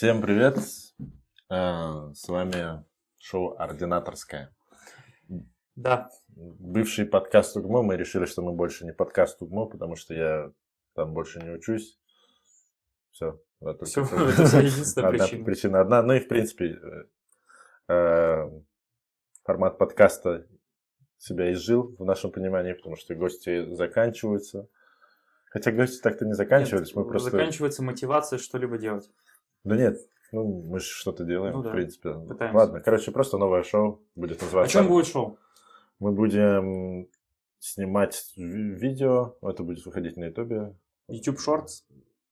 Всем привет! Э, С вами шоу «Ординаторское». Да, Бывший подкаст УГМО, мы решили, что мы больше не подкаст УГМО, потому что я там больше не учусь. Все. все, это единственная Одна причина. причина одна. Ну и, в принципе, э, э, формат подкаста себя изжил в нашем понимании, потому что гости заканчиваются. Хотя гости так-то не заканчивались, мы Нет, просто... Заканчивается мотивация что-либо делать. Да нет, ну мы же что-то делаем, Ну да, в принципе. пытаемся. Ладно, короче, просто новое шоу будет О называться... чем будет шоу? Мы будем снимать ви- видео, это будет выходить на ютубе. YouTube Shorts?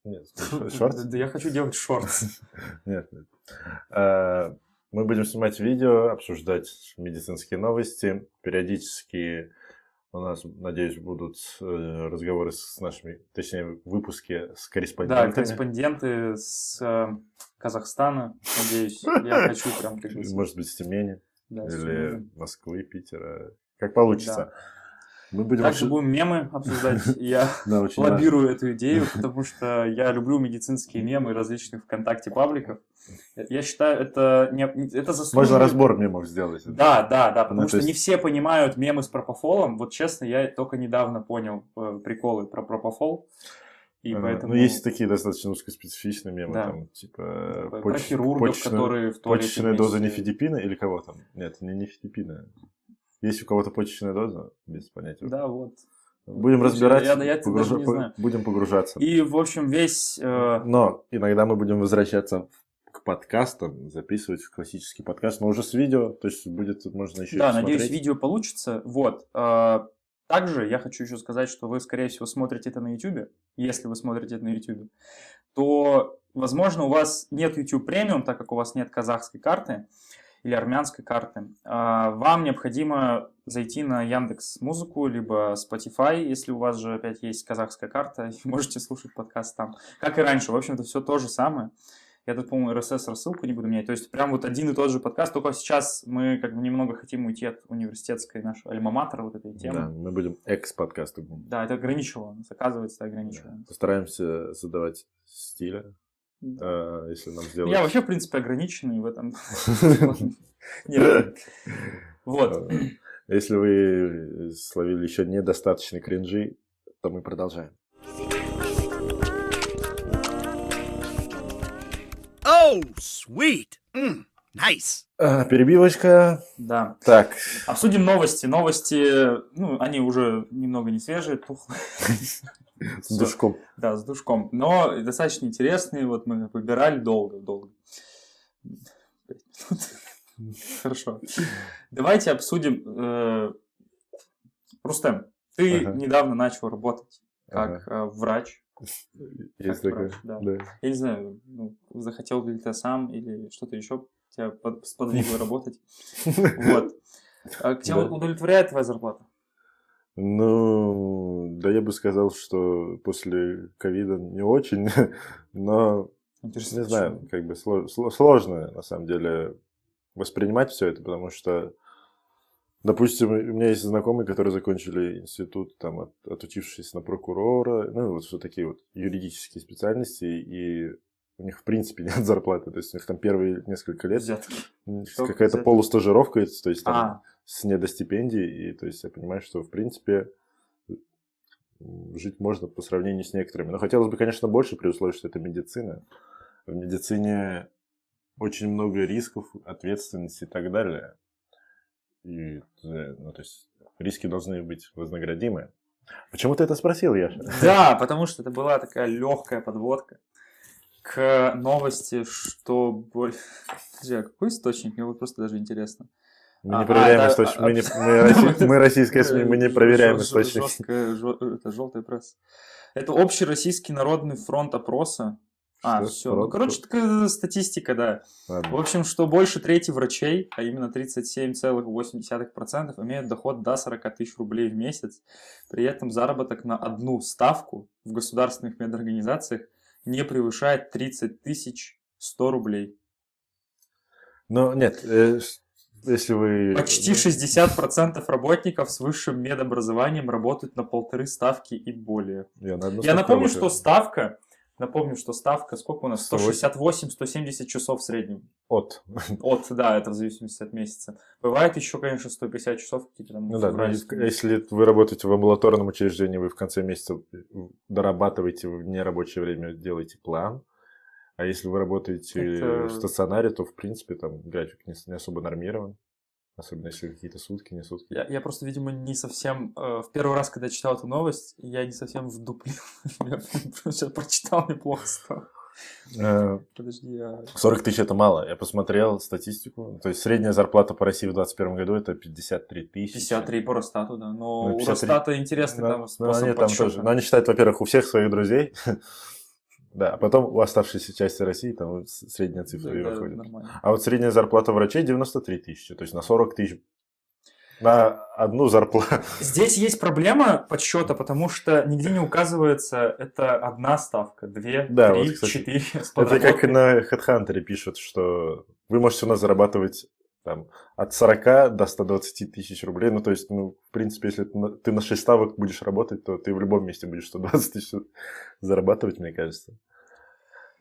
Нет, шорт? Да я хочу делать шортс. Нет, нет. А, Мы будем снимать видео, обсуждать медицинские новости. Периодически у нас, надеюсь, будут э, разговоры с нашими, точнее, выпуски с Да, корреспондентами. корреспонденты с э, Казахстана, надеюсь. Я хочу прям. Может быть, с Тюмени Да, или. Москвы, Питера. Как получится. Мы будем Также обсу- будем мемы обсуждать. Я Да, важно. лоббирую эту идею, потому что я люблю медицинские мемы различных ВКонтакте пабликов. Я считаю, это, не, это заслуживает... Можно разбор мемов сделать. Да, да, да, потому Ну, то что есть- не все понимают мемы с пропофолом. Вот честно, я только недавно понял э, приколы про пропофол. И поэтому... Ну, есть такие достаточно узкоспецифичные мемы, Да. там, типа... про поч- хирургов, почечная- которые в туалете Почечная доза вместе- нефидипина или кого там? Нет, не нефидипина. Есть у кого-то почечная доза? Без понятия. Да, вот. Будем разбирать, я- я это даже не знаю. будем погружаться. И, в общем, весь... э, Но иногда мы будем возвращаться к подкастам, записывать классический подкаст, но уже с видео, то есть будет, можно еще да, надеюсь, видео получится. Вот. э, Также я хочу еще сказать, что вы, скорее всего, смотрите это на YouTube. Если вы смотрите это на YouTube, то, возможно, у вас нет YouTube премиум, так как у вас нет казахской карты или армянской карты. А, Вам необходимо зайти на Яндекс Музыку, либо Spotify, если у вас же опять есть казахская карта, и можете слушать подкаст там. Как и раньше, в общем-то, все то же самое. Я тут, по-моему, RSS рассылку не буду менять. То есть прям вот один и тот же подкаст, только сейчас мы как бы немного хотим уйти от университетской нашей альма-матера вот этой темы. Да, мы будем экс-подкастом. Да, это ограничивало нас, оказывается, ограничивало. Да. Постараемся задавать стиля, Да. э, если нам сделать... Я вообще, в принципе, ограниченный в этом. Вот. Если вы словили еще недостаточно кринжи, то мы продолжаем. Oh, sweet. Mm, nice. А, перебивочка. Да. Так, Обсудим новости. Новости, ну, они уже немного не свежие, тухлые. с душком. Да, с душком. Но достаточно интересные. Вот мы выбирали долго-долго. Хорошо. Давайте обсудим. э, Рустем, ты недавно начал работать как э, врач. Есть Как такое. врач, да. Да. Я не знаю, ну, захотел ли ты сам или что-то еще тебя под- сподвигло работать. Вот. А тебя Да. удовлетворяет твоя зарплата? Ну, да я бы сказал, что после ковида не очень, но Интересно, не знаю, почему? как бы сло- сло- сложно на самом деле воспринимать все это, потому что, допустим, у меня есть знакомые, которые закончили институт, там, от- отучившись на прокурора, ну, вот все такие вот юридические специальности, и у них, в принципе, нет зарплаты, то есть у них там первые несколько лет какая-то полустажировка, то есть там А, с недостипендией, и то есть я понимаю, что, в принципе, жить можно по сравнению с некоторыми. Но хотелось бы, конечно, больше, при условии, что это медицина. В медицине очень много рисков, ответственности и так далее. И, э, ну, то есть, риски должны быть вознаградимы. Почему ты это спросил, Яша? Да, потому что это была такая легкая подводка к новости, что... боль- Подожди, а какой источник? Мне вот просто даже интересно. Мы А, не проверяем а, источники. а, Мы, не- а, мы россий- мы российская СМИ, мы не проверяем жё- это желтая пресса. Это общероссийский народный фронт опроса. А, Что? все. Ну, короче, такая статистика, да. Ладно. В общем, что больше трети врачей, а именно 37,8%, имеют доход до 40 тысяч рублей в месяц. При этом заработок на одну ставку в государственных медорганизациях не превышает 30 тысяч 100 рублей. Но нет, э, если вы... Почти 60% работников с высшим медобразованием работают на полторы ставки и более. Я, на Я напомню, работаю. что ставка Напомню, что ставка, сколько у нас? 168-170 часов в среднем. От. От, да, это в зависимости от месяца. Бывает еще, конечно, 150 часов какие-то там. Ну да, февральские. если вы работаете в амбулаторном учреждении, вы в конце месяца дорабатываете в нерабочее время, делаете план. А если вы работаете Это- в стационаре, то, в принципе, там график не, не особо нормирован. Особенно если какие-то сутки, не сутки. Я, я просто, видимо, не совсем... э, в первый раз, когда читал эту новость, я не совсем вдуплил. Я сейчас прочитал, мне плохо стало. Э, Подожди, а... 40 тысяч это мало. Я посмотрел статистику. То есть средняя зарплата по России в 2021 году это 53 тысячи. 53 по Росстату, да. Но Ну, у 53. Росстата интересный Ну, там ну, способ они там подсчёта. тоже. Но они считают, во-первых, у всех своих друзей. Да, а потом у оставшейся части России там средняя цифра и Да, выходит. нормально. А вот средняя зарплата врачей 93 тысячи, то есть на 40 тысяч на одну зарплату. Здесь есть проблема подсчета, потому что нигде не указывается, это одна ставка, две, Да, три, вот, кстати, четыре. Это как на HeadHunter пишут, что вы можете у нас зарабатывать там, от 40 до 120 тысяч рублей. Ну, то есть, ну, в принципе, если ты на, ты на 6 ставок будешь работать, то ты в любом месте будешь 120 тысяч зарабатывать, мне кажется.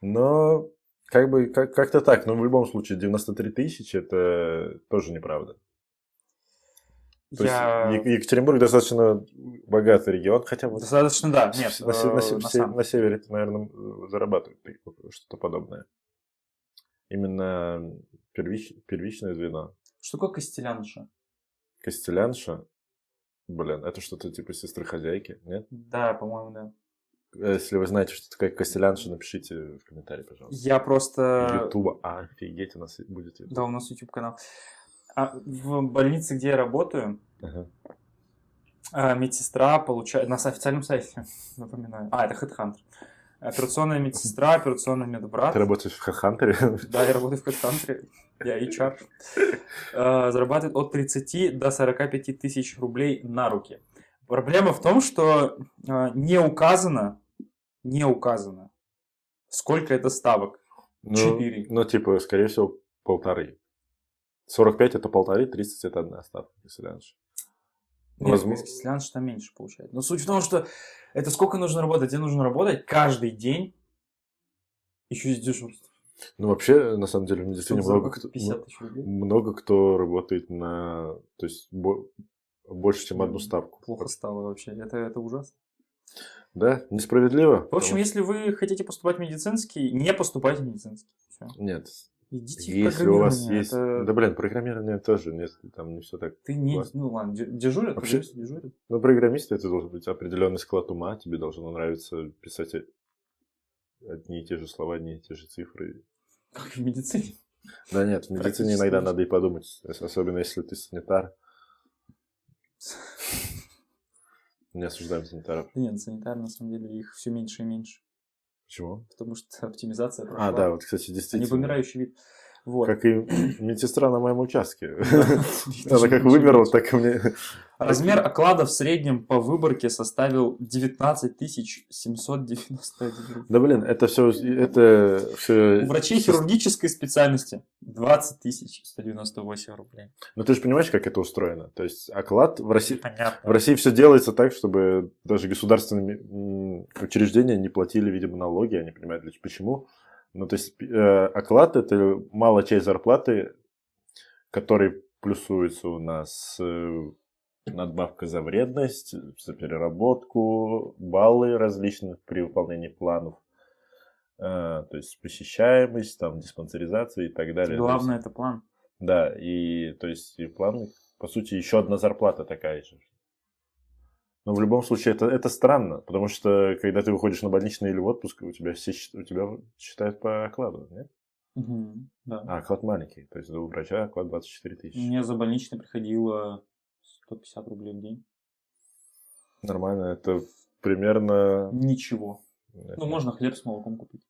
Но как бы как- как-то так. Но в любом случае 93 тысячи это тоже неправда. То Я... есть Екатеринбург достаточно богатый регион, хотя вот Достаточно, да. Нет, на, на э, на се- самом- на севере, наверное, зарабатывают так- что-то подобное. Именно первич- первичное звено. Что такое костелянша? Костелянша, блин, это что-то типа сестры хозяйки, нет? Да, по-моему, да. Если вы знаете, что такое костелянша, напишите в комментарии, пожалуйста. Я просто... Ютуба, а, офигеть, у нас будет YouTube. Да, у нас YouTube канал. А в больнице, где я работаю, Ага. а, медсестра получает... На официальном сайте, напоминаю. А, это HeadHunter. Операционная медсестра, операционный медбрат. Ты работаешь в Хахантере? Да, я работаю в HeadHunter. Я HR. Э, Зарабатывает от 30 до 45 тысяч рублей на руки. Проблема в том, что э, не указано, не указано, сколько это ставок. Ну, Четыре. Ну, типа, скорее всего, полторы. 45 это полторы, 30 это одна ставка костелянша. Нет, Возможно. Костелянш там меньше получает. Но суть в том, что это сколько нужно работать? Тебе нужно работать каждый день, еще из дежурств. Ну, вообще, на самом деле, в медицине много кто, 50 тысяч рублей. много кто работает на... То есть, бо- больше, чем одну ставку. Плохо стало вообще. Это, это ужасно. Да? Несправедливо? В общем, если вы хотите поступать в медицинский, не поступайте в медицинский. Всё. Нет. Идите в Если у вас есть... это- Да, блин, программирование тоже нет, там не все так. Ты не... Классно. Ну ладно, де- дежурят, Вообще- дежурят. Ну, программист это должен быть определенный склад ума, тебе должно нравиться писать одни и те же слова, одни и те же цифры. Как в медицине. Да нет, в медицине иногда надо и подумать, ос- особенно если ты санитар. Не осуждаем санитаров. Нет, санитары, на самом деле, их все меньше и меньше. Почему? Потому что оптимизация прошла. А, да, вот, кстати, Они действительно. вымирающий вид. Вот. Как и медсестра на моем участке. Она как вымерла, так и мне... Размер оклада в среднем по выборке составил 19 791 рубль. Да блин, это все, это все... У врачей хирургической специальности 20 198 рублей. Ну ты же понимаешь, как это устроено? То есть оклад в России... В Понятно. России все делается так, чтобы даже государственные учреждения не платили, видимо, налоги, я не понимаю, почему. Ну, то есть э, оклад – это малая часть зарплаты, который плюсуется у нас э, надбавка за вредность, за переработку, баллы различных при выполнении планов, э, то есть посещаемость, там, диспансеризация и так далее. Главное это план. да, и то есть и план, по сути, еще одна зарплата такая же. Но в любом случае это, это странно, потому что когда ты выходишь на больничный или в отпуск, у тебя все у тебя считают по окладу, нет? Мгм, Да. А, оклад маленький, то есть у врача оклад 24 тысячи. Мне за больничный приходило 150 рублей в день. Нормально, это примерно... Ничего. э, Ну, можно хлеб с молоком купить.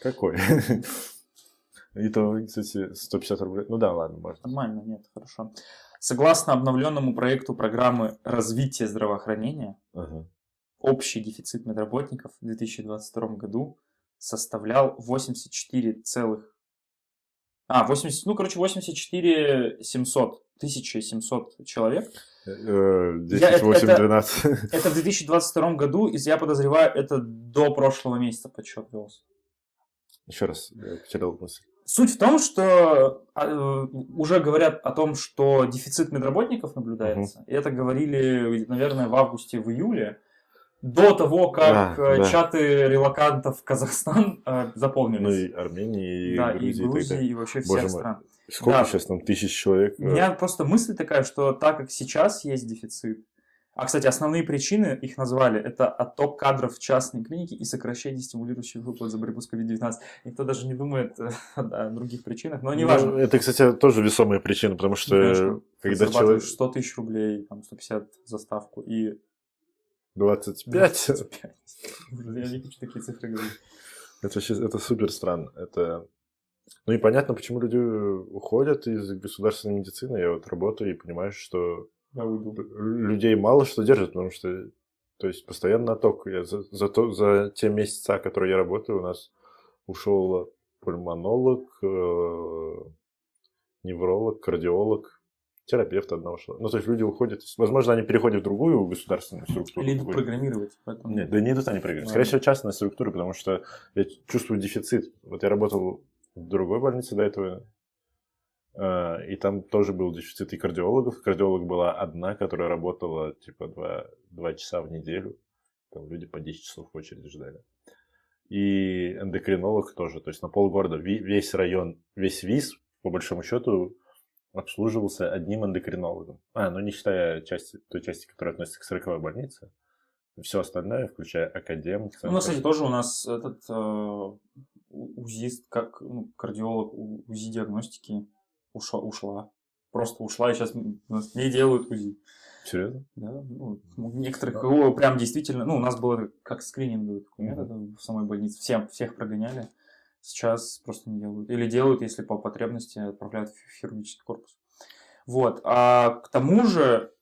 Какой? И то, кстати, 150 рублей. Ну да, ладно, можно. Нормально, нет, хорошо. Согласно обновленному проекту программы развития здравоохранения, Ага. общий дефицит медработников в 2022 году составлял А, 80, ну, короче, 84 700, 1700 человек. Э, 10, Я- это- 8, это- 12. Это в 2022 году, и я подозреваю, это до прошлого месяца подсчет велся. Еще раз, я потерял мысль. Суть в том, что а, э, уже говорят о том, что дефицит медработников наблюдается. И это говорили, наверное, в августе, в июле. До того, как Да, э, да. чаты релакантов в Казахстан э, Ну заполнились. и Армении, и да, и Грузии, и Грузии, далее. и вообще Боже всех мой. стран. Сколько Да. сейчас там тысяч человек? У меня просто мысль такая, что так как сейчас есть дефицит, а, кстати, основные причины, их назвали, это отток кадров в частные клиники и сокращение стимулирующих выплат за борьбу с COVID-19. Никто даже не думает о других причинах, но Ну, неважно. это, кстати, тоже весомая причина, потому что Конечно. Ты когда человек... зарабатываешь 100 тысяч рублей, там 150 за ставку и 25, 25. Я не хочу такие цифры говорить. это супер странно. Это... Ну и понятно, почему люди уходят из государственной медицины. Я вот работаю и понимаю, что Я уйду. людей мало что держит, потому что то есть постоянно отток. Я за, за, то- за те месяца, которые я работаю, у нас ушел пульмонолог, э, невролог, кардиолог, терапевт одна ушла. Ну, то есть люди уходят, возможно, они переходят в другую государственную структуру. Или идут программировать. поэтому- Нет, да не идут они программировать. Скорее всего, частная структура, потому что я чувствую дефицит. Вот я работал в другой больнице до этого, и там тоже был дефицит и кардиологов. Кардиолог была одна, которая работала типа два, два часа в неделю. Там люди по 10 часов в очереди ждали. И эндокринолог тоже. То есть на полгорода весь район, весь ВИЗ, по большому счету, обслуживался одним эндокринологом. А, ну не считая части, той части, которая относится к 40 больнице. Все остальное, включая академ. Ну, на кстати, тоже у нас этот э, УЗИст, как ну, кардиолог у- УЗИ диагностики ушла, ушла. Просто ушла, и сейчас не делают УЗИ. Серьезно? Да, ну, некоторых, кого прям действительно, ну, у нас было как скрининговый такой метод в самой больнице, всем, всех прогоняли, сейчас просто не делают. Или делают, если по потребности отправляют в хирургический корпус. Вот, а к тому же,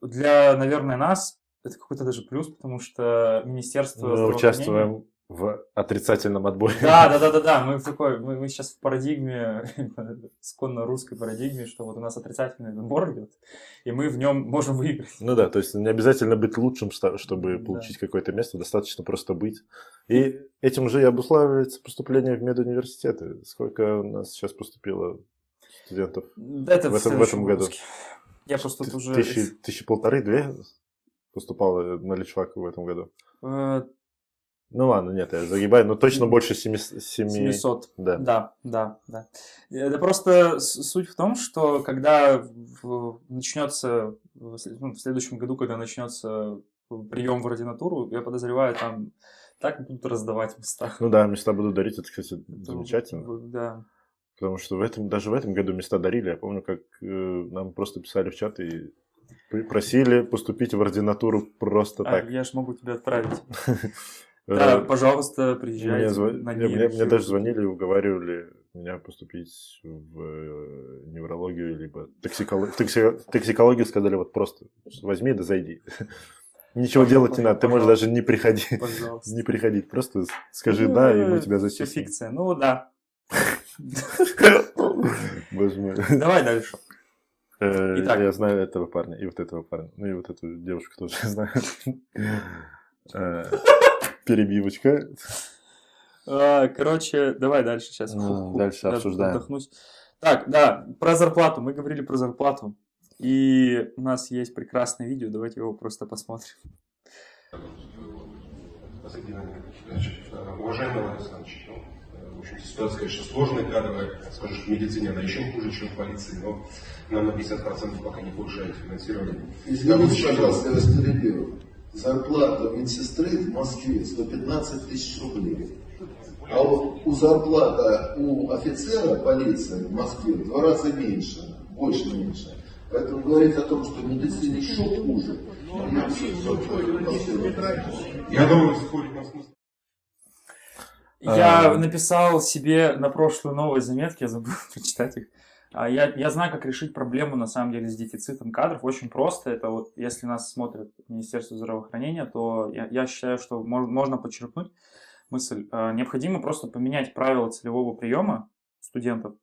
для, наверное, нас это какой-то даже плюс, потому что Министерство Мы здравоохранения- участвуем в отрицательном отборе. Да, да, да, да, да. Мы в такой, мы, мы сейчас в парадигме, исконно русской парадигме, что вот у нас отрицательный набор идет, и мы в нем можем выиграть. Ну да, то есть не обязательно быть лучшим, чтобы Да. получить какое-то место, достаточно просто быть. И этим же и обуславливается поступление в медуниверситеты. Сколько у нас сейчас поступило студентов? Да, Это В этом- в этом году. выпуске. Я просто тут уже... Тысячи, тысячи полторы, две поступало на Личфак в этом году. Ну ладно, нет, я загибаю, но точно больше семи... семи- 700. Да. Да, да, да. Это просто суть в том, что когда начнется в ну, в следующем году, когда начнется прием в ординатуру, я подозреваю, там так будут раздавать места. Ну да, места будут дарить, это, кстати, Это, замечательно. Да. Потому что в этом, даже в этом году места дарили. Я помню, как э, нам просто писали в чат и просили поступить в ординатуру просто А, так. я ж могу тебя отправить. Э, Да, пожалуйста, мне, приезжайте. зва- на не, мне- мне нейрохирургию. даже звонили и уговаривали меня поступить в э, неврологию, либо токсиколог- в токси- токсикологию сказали вот просто возьми да зайди. Ничего Пожалуйста, делать не надо, ты можешь пожалуйста. даже не приходить. Пожалуйста. Не приходить, просто скажи да, и мы тебя Всё зачислим. фикция. Ну да. Боже мой. Давай дальше. Э, Итак. Я знаю этого парня, и вот этого парня, ну и вот эту девушку тоже знаю. Перебивочка. А, Короче, давай дальше сейчас. Ну, дальше обсуждаем. Отдохнусь. Так, да, про зарплату. Мы говорили про зарплату. И у нас есть прекрасное видео. Давайте его просто посмотрим. Уважаемый Владимир Александрович, ну, в общем, ситуация, конечно, сложная, кадровая, скажешь, в медицине она еще хуже, чем в полиции, но нам на 50% пока не повышает финансирование. Извините, пожалуйста, я вас. Зарплата медсестры в Москве 115 тысяч рублей. А у, у зарплата у офицера полиции в Москве в два раза меньше, больше меньше. Поэтому говорить о том, что в медицине еще хуже, я думаю, спорить на смысл. Я А. написал себе на прошлую новые заметки, я забыл прочитать их. А Я, я знаю, как решить проблему, на самом деле, с дефицитом кадров. Очень просто. Это вот, если нас смотрит Министерство здравоохранения, то я, я считаю, что мож- можно подчеркнуть мысль. Э, Необходимо просто поменять правила целевого приема студентов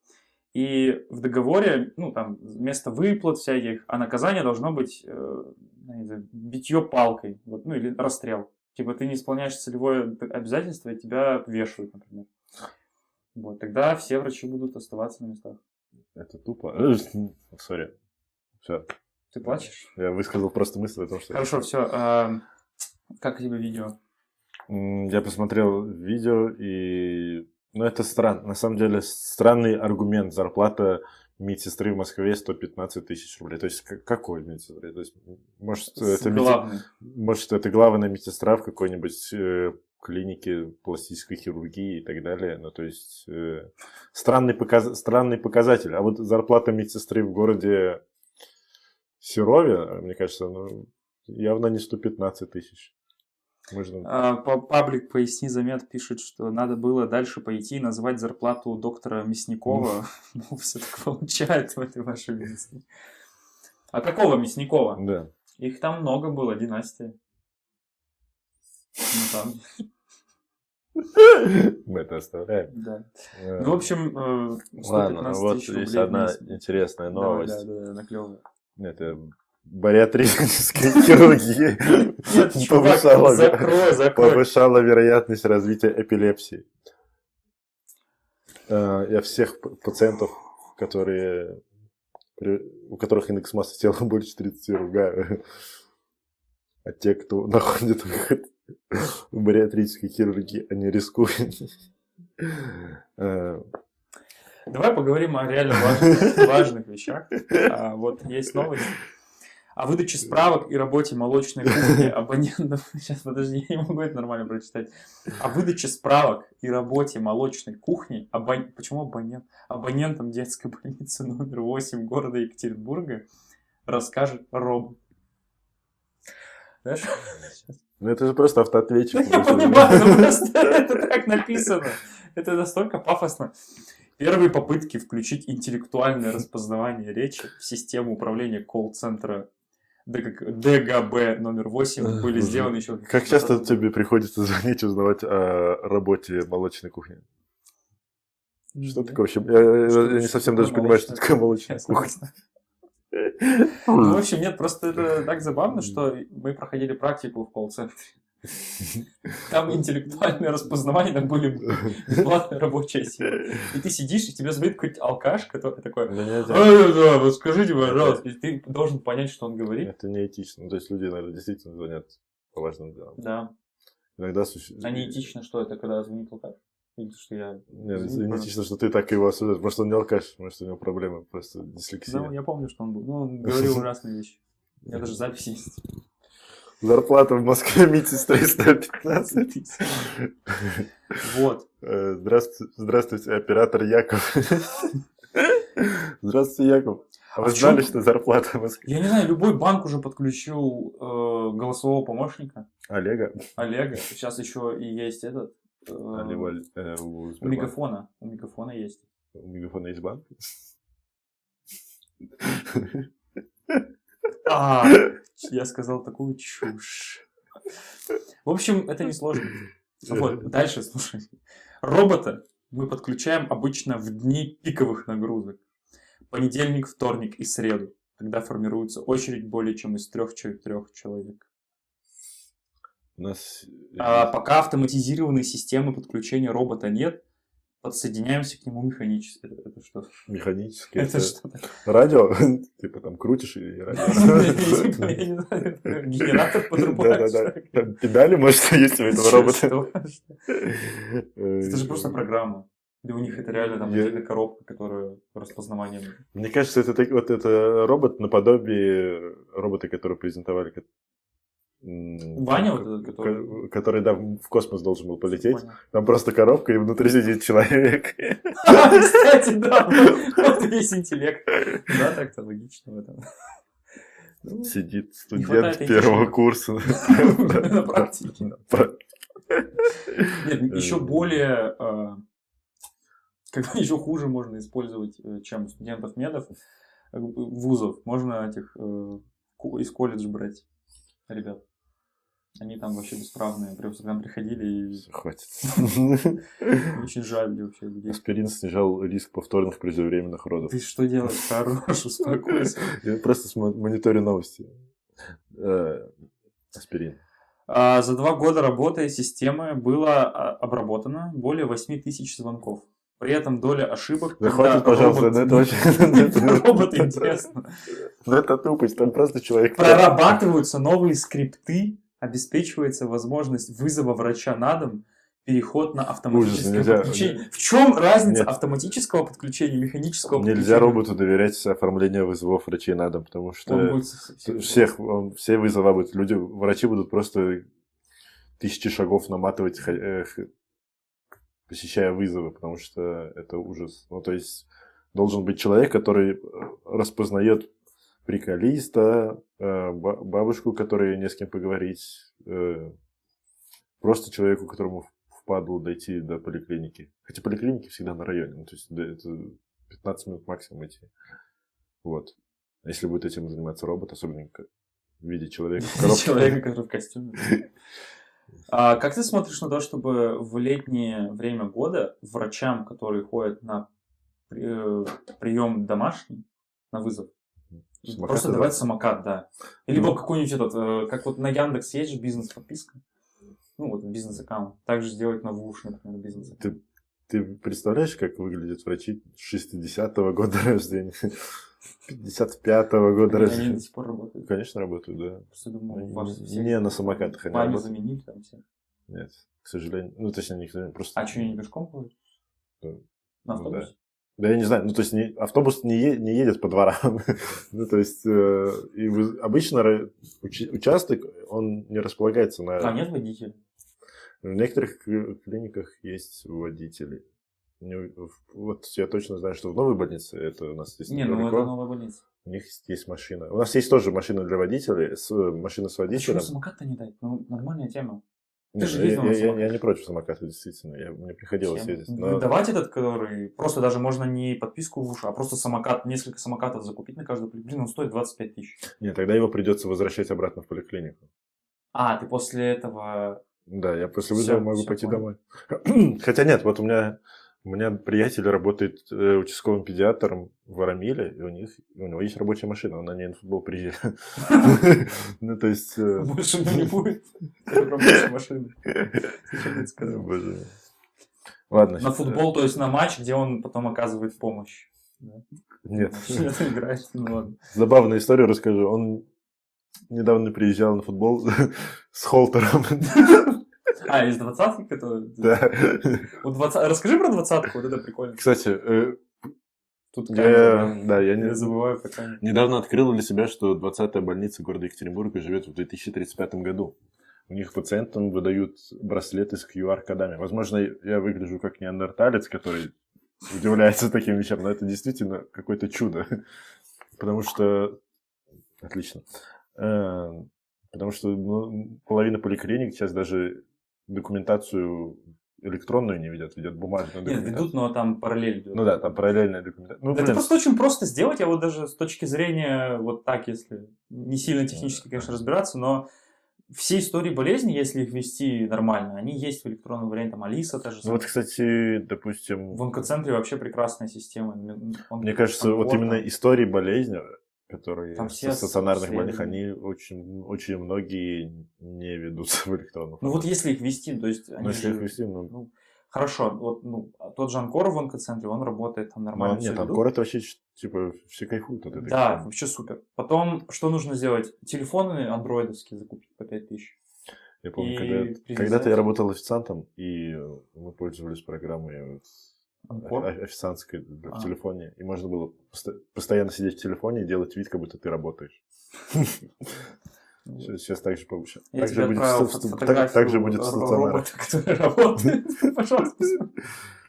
И в договоре, ну, там, вместо выплат всяких, а наказание должно быть э, ну, битье палкой, вот, ну, или расстрел. Типа ты не исполняешь целевое обязательство, и тебя вешают, например. Вот, тогда все врачи будут оставаться на местах. Это тупо. Сори. Все. Ты плачешь? Я высказал просто мысль о том, что... Хорошо, все. как тебе видео? Я посмотрел видео и... Ну, это странно. На самом деле, странный аргумент. Зарплата медсестры в Москве 115 тысяч рублей. То есть, какой медсестры? То есть, может, это, меди- Главный. может, это главная медсестра в какой-нибудь э, клинике пластической хирургии и так далее. Ну, то есть, э, странный, показ- странный показатель. А вот зарплата медсестры в городе Серове, мне кажется, ну, явно не 115 тысяч. Можно... А, па- Паблик «Поясни замет» пишет, что надо было дальше пойти и назвать зарплату доктора Мясникова. Ну, все так получает в этой вашей медицине. А какого Мясникова? Да. Их там много было, династия. Ну, там, Мы это оставляем. да. Э, Ну, в общем, э, 115 Ладно, вот есть одна интересная новость. Да, да, да, наклёвывай. Это Нет, чувак, повышала, закрой, закрой. повышала вероятность развития эпилепсии. Э, Я всех пациентов, которые, у которых индекс массы тела больше 30, ругаю. А те, кто находит выход в бариатрической хирургии, они рискуют. Э, Давай поговорим о реально важных, важных вещах. А, вот есть новость о выдаче справок и работе молочной кухни абонентам. Сейчас, подожди, я не могу это нормально прочитать. О выдаче справок и работе молочной кухни, абон- почему абонент? Абонентам детской больницы номер 8 города Екатеринбурга расскажет робот. Знаешь? Ну это же просто автоответчик. Я понимаю, но просто это так написано. Это настолько пафосно. Первые попытки включить интеллектуальное распознавание речи в систему управления колл-центра ДГ- ДГБ номер 8 были сделаны еще... Как часто тебе приходится звонить, узнавать о работе молочной кухни? Что такое вообще? Я, не совсем даже понимаю, что такое молочная кухня. Ну, в общем, нет, просто это так забавно, что мы проходили практику в колл-центре. Там интеллектуальное распознавание, там были бесплатная рабочая сила. И ты сидишь, и тебе звонит какой-то алкаш, который такой, Ну, не, это- «А, да, вот скажите, пожалуйста. И ты должен понять, что он говорит. Это неэтично. То есть люди, наверное, действительно звонят по важным делам. Да. Иногда суще- А не этично, что это, когда звонит алкаш? Или что я... Нет, Извини, не этично, что ты так его осуждаешь. Может, он не алкаш, может, у него проблемы, просто дислексия. Да, я помню, что он был. Ну, он говорил ужасные вещи. У меня даже запись есть. Зарплата в Москве медсестры 115. Вот. Э, Здравствуйте, здравствуйте, оператор Яков. Здравствуйте, Яков. А вы А знали, что зарплата в Москве? Я не знаю, любой банк уже подключил э, голосового помощника Олега? Олега. Сейчас еще и есть этот. Э, А, либо, э, у у мегафона. У мегафона есть. У Мегафона есть банк? А, я сказал такую чушь. В общем, это не сложно. Вот, дальше, слушай. Робота мы подключаем обычно в дни пиковых нагрузок. Понедельник, вторник и среду. Тогда формируется очередь более чем из трех-четырех человек. У нас... А пока автоматизированной системы подключения робота нет, подсоединяемся к нему механически. Это, это что? Механически. Это Это что? радио? Типа там крутишь и радио. Генератор подрубаешь. Да-да-да. Там педали, может, есть у этого робота. Э, Это же просто программа. Да у них это реально там отдельная коробка, которая распознаванием. Мне кажется, это вот это робот наподобие робота, который презентовали. Ваня вот этот, который- ко- который, да, в космос должен был полететь. Понял. Там просто коробка, и внутри сидит человек. А, Кстати, да, вот весь интеллект. Да, так-то логично в этом. Ну, Сидит студент первого курса. На практике. Нет, еще Э. более, э, как еще хуже можно использовать, э, чем студентов медов, э, вузов. Можно этих из колледж брать, ребят. Они там вообще бесправные, прям к нам приходили и Хватит. очень жаль вообще людей. Аспирин снижал риск повторных преждевременных родов. Ты что делаешь? Хорош, успокойся. Я просто мониторю новости. Э, Аспирин. А, За два года работы системы было а, обработано более 8 тысяч звонков. При этом доля ошибок... Да хватит, пожалуйста, робот- это очень... Робот интересно. Ну это тупость, там просто человек... Прорабатываются новые скрипты, обеспечивается возможность вызова врача на дом, переход на автоматическое нельзя. подключение. В чем разница Нет. автоматического подключения механического Нельзя подключения? роботу доверять оформление вызовов врачей на дом, потому что Он будет всех, он- все вызова будут, люди, врачи будут просто тысячи шагов наматывать, э, посещая вызовы, потому что это ужас. Ну, то есть должен быть человек, который э, распознает приколиста, э, ба- бабушку, которой не с кем поговорить, э, просто человеку, которому впадло дойти до поликлиники. Хотя поликлиники всегда на районе, ну, то есть это 15 минут максимум идти. Вот. А Если будет этим заниматься робот, особенно в виде человека в коробке. Человека, который в костюме. А как ты смотришь на то, чтобы в летнее время года врачам, которые ходят на при- прием домашний, на вызов, Самокаты, просто да? давать самокат, да. Либо Ну. какой-нибудь этот, э, как вот на Яндекс есть же бизнес-подписка. Ну, вот бизнес-аккаунт. Также сделать на ВУШ, например, бизнес Ты, ты представляешь, как выглядят врачи 60-го года рождения? 55-го года Они, они рождения? до сих пор работают. Конечно, работают, да. Просто думаю, Они вас не- всех не на самокатах они работают. заменили там всех. Нет, к сожалению. Ну, точнее, не к сожалению, просто... А что, они пешком ходят? Да. На Ну, автобусе? Да я не знаю, ну то есть не- автобус не, е- не едет по дворам. ну то есть э, и вы- обычно учи- участок, он не располагается на... А нет водителя? В некоторых кли- клиниках есть водители. Не Вот я точно знаю, что в новой больнице, это у нас здесь Не, ну это новая больница. у них есть- есть машина. У нас есть тоже машина для водителей, с, машина с Почему водителем. самокат-то не дать? Ну, нормальная тема. Нет, же я, на я- я- я не против самоката, действительно. Я, мне приходилось Тема. ездить. но- Давать этот, который... Просто даже можно не подписку в уши, а просто самокат, несколько самокатов закупить на каждую. Блин, он стоит 25 тысяч. Нет, тогда его придется возвращать обратно в поликлинику. А, ты после этого... Да, я после вызова могу пойти понял. домой. Хотя нет, вот у меня у меня приятель работает э, участковым педиатром в Арамиле, и у них у него есть рабочая машина, он на ней на футбол приезжает. Ну, то есть... э, Больше не будет. Рабочей машины. Ладно. На э, футбол, то есть на матч, где он потом оказывает помощь. Нет. Ну. Забавную историю расскажу. Он недавно приезжал на футбол с Холтером. А, из двадцатки, который... Да. У 20... Расскажи про двадцатку, вот это прикольно. Кстати, э, Тут я, камера, да, я Я не забываю камеру. Недавно открыл для себя, что 20-я больница города Екатеринбурга живет в 2035 году. У них пациентам выдают браслеты с QR-кодами. Возможно, я выгляжу как неандерталец, который удивляется таким вещам, но это действительно какое-то чудо. Потому что... Отлично. Э, Потому что ну, половина поликлиник сейчас даже документацию электронную не ведет, ведет бумажную Нет, документацию. ведут, но там параллель идет. Ну да, там параллельная документация. Ну, это блин, просто очень просто сделать. Я вот даже с точки зрения, вот так, если не сильно технически, конечно, разбираться, но все истории болезни, если их вести нормально, они есть в электронном варианте. Там Алиса та же Ну вот, кстати, допустим, В онкоцентре вообще прекрасная система. Он- Мне кажется, там вот именно истории болезни, которые Там все стационарных больных, они очень, очень многие не ведутся в электронном. Ну вот если их вести, то есть они Ну, если же- их вести, ну, ну, хорошо, вот ну, а тот же Анкор в онкоцентре, он работает там нормально. ну, нет, ведут. Анкор это вообще, типа, все кайфуют от этой Да, системы. вообще супер. Потом, что нужно сделать? Телефоны андроидовские закупить по 5000. Я помню, и когда, когда-то я работал официантом, и мы пользовались программой Анкор. официантской в А. телефоне, и можно было постоянно сидеть в телефоне и делать вид, как будто ты работаешь. Сейчас, так же получится. Я Так же будет, так- же будет который работает. Пожалуйста.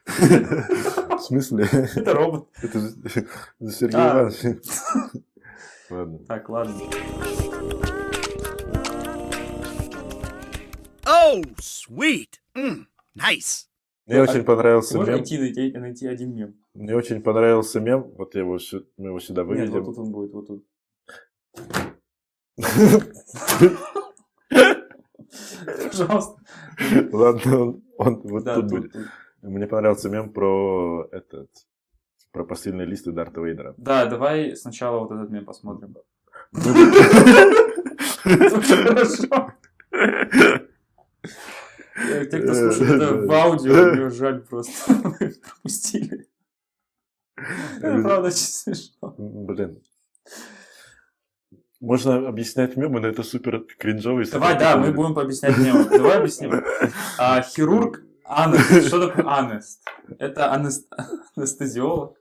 В смысле? Это робот. Это Сергей А. Иванович. Ладно. Так, ладно. Oh, sweet. Mm, nice. Мне очень понравился мем. найти, найти, найти один мем? Мне очень понравился мем. Вот я его, мы его сюда Нет, вот выведем. тут он будет, вот тут. Пожалуйста. Ладно, он, он вот Да, тут тут- будет. тут. Мне понравился мем про этот про постельные листы Дарта Вейдера. Да, давай сначала вот этот мем посмотрим. Хорошо. Те, кто слушает это в аудио, мне жаль просто. Пропустили. Это правда очень смешно. Блин. Можно объяснять мемы, но это супер кринжовый. Давай, да, мы будем пообъяснять мемы. Давай объясним. А, Хирург Анест. Что такое Анест? Это анест- анестезиолог.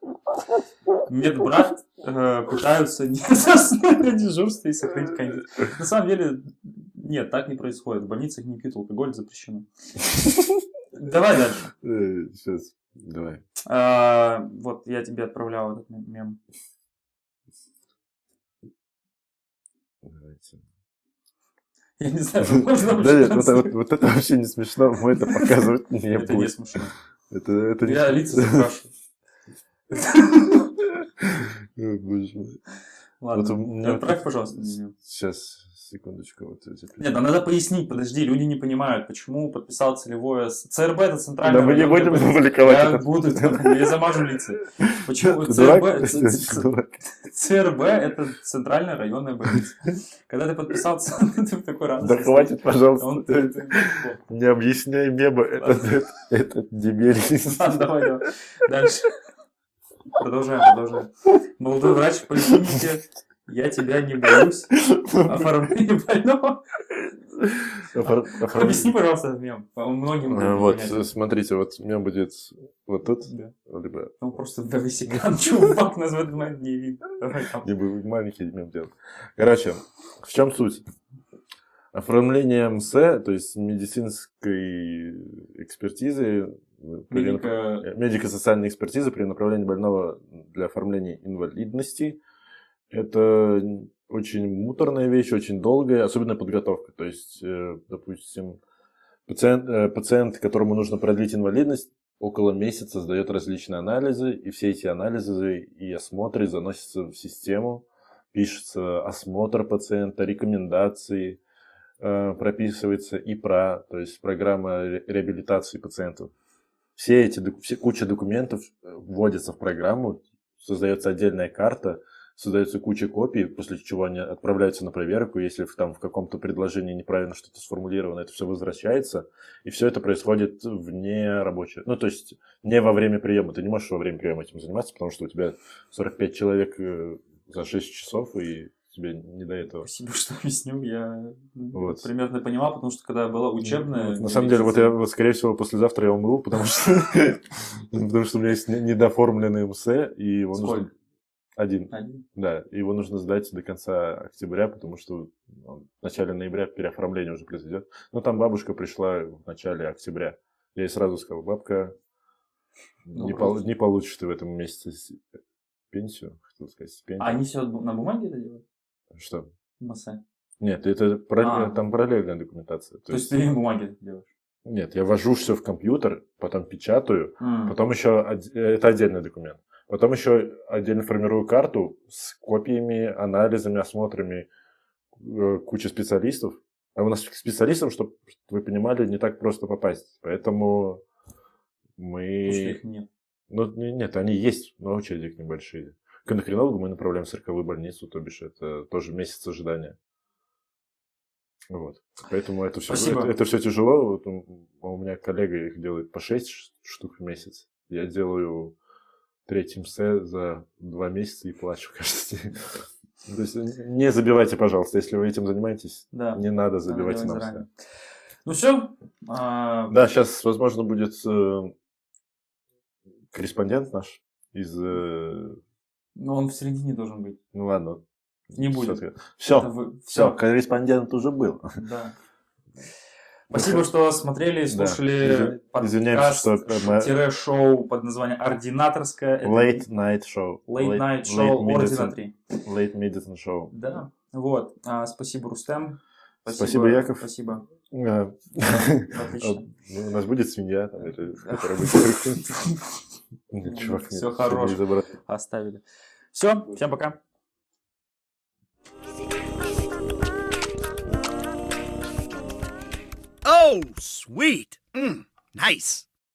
Медбрат э, пытаются не заснуть на дежурстве и сохранить кондицию. На самом деле, нет, так не происходит. В больницах не пьют алкоголь, запрещено. Давай дальше. Э, Сейчас, давай. А, вот я тебе отправлял этот мем. Давайте. Я не знаю, можно Да нет, вот, это вообще не смешно, мы это показывать не Это не будем. смешно. Это, Я лица запрашиваю. Ладно, отправь, пожалуйста. Сейчас, секундочку. Вот эти Нет, надо пояснить, подожди, люди не понимают, почему подписал целевое... ЦРБ это центральная... Да мы не будем публиковать Я буду, я замажу лица. Почему ЦРБ... ЦРБ это центральная районная больница. Когда ты подписал, ты в такой радости. Да хватит, пожалуйста. Не объясняй мемы, это, Ладно. это, это дебиль. Ладно, давай, давай. Дальше. Продолжаем, продолжаем. Молодой врач в поликлинике, я тебя не боюсь. Оформление больного. Офор- оформ- Объясни, пожалуйста, этот мем. Он Многим Э, Вот, понять. э, смотрите, вот мем будет вот тут, Да. либо Он просто высекан, чувак, нас в этот момент не видно. Либо маленький мем делать. Короче, в чем суть? Оформление МС, то есть медицинской экспертизы, при Медико- направ- медико-социальной экспертизы при направлении больного для оформления инвалидности, это очень муторная вещь, очень долгая, особенно подготовка. То есть, э, допустим, пациент, э, пациент, которому нужно продлить инвалидность, около месяца сдает различные анализы, и все эти анализы и осмотры заносятся в систему, пишется осмотр пациента, рекомендации, э, прописывается ИПРА, то есть программа ре- реабилитации пациентов. Все эти все, куча документов вводятся в программу, создается отдельная карта, создается куча копий, после чего они отправляются на проверку. Если там в каком-то предложении неправильно что-то сформулировано, это все возвращается. И все это происходит вне рабочего. Ну, то есть не во время приема. Ты не можешь во время приема этим заниматься, потому что у тебя 45 человек э, за 6 часов, и тебе не до этого. Спасибо, что объяснил. Я ну, Вот. примерно понимал, потому что когда была учебная... Вот, на самом деле, вот я, вот, скорее всего, послезавтра я умру, потому что, потому что у меня есть не- недоформленный МС, и его нужно... Один. Один. Да, его нужно сдать до конца октября, потому что ну, в начале ноября переоформление уже произойдет. Но там бабушка пришла в начале октября. Я ей сразу сказал, бабка, Ну, не, пол- не получишь ты в этом месяце пенсию, хотел сказать, стипендию. А они все на бумаге это делают? Что? Массе. Нет, это параллель- А. там параллельная документация. То есть ты на бумаге это делаешь? Нет, я ввожу все в компьютер, потом печатаю, М. потом еще это отдельный документ. Потом еще отдельно формирую карту с копиями, анализами, осмотрами э, кучи специалистов. А у нас к специалистам, чтобы вы понимали, не так просто попасть. Поэтому Потому мы... их нет. Ну, не- нет, они есть, но очереди к ним большие. К эндокринологу мы направляем в цирковую больницу, то бишь это тоже месяц ожидания. Вот. Поэтому это все, Спасибо. это, все тяжело. Вот у, у меня коллега их делает по 6 штук в месяц. Я делаю третий МС за два месяца и плачу каждый день. То есть не забивайте, пожалуйста, если вы этим занимаетесь, Да. не надо забивать нам заранее. все. Ну все. А, Да, сейчас, возможно, будет э, корреспондент наш из... э, Но он в середине должен быть. ну ладно. Не будет. Все, все, корреспондент уже был. Да. Спасибо, что смотрели, слушали Изв- извиняемся, подкаст, что мы- тире шоу под названием «Ординаторская». Это Late night show. Late Night Show Ординатри. Late medicine show. Да, вот. А, спасибо, Рустем. Спасибо, Яков. Спасибо. Отлично. ну, У нас будет свинья, которая будет... Чувак, Всё нет, хорош. не забрать. Оставили. Все, всем пока. Oh, sweet. Mm, nice.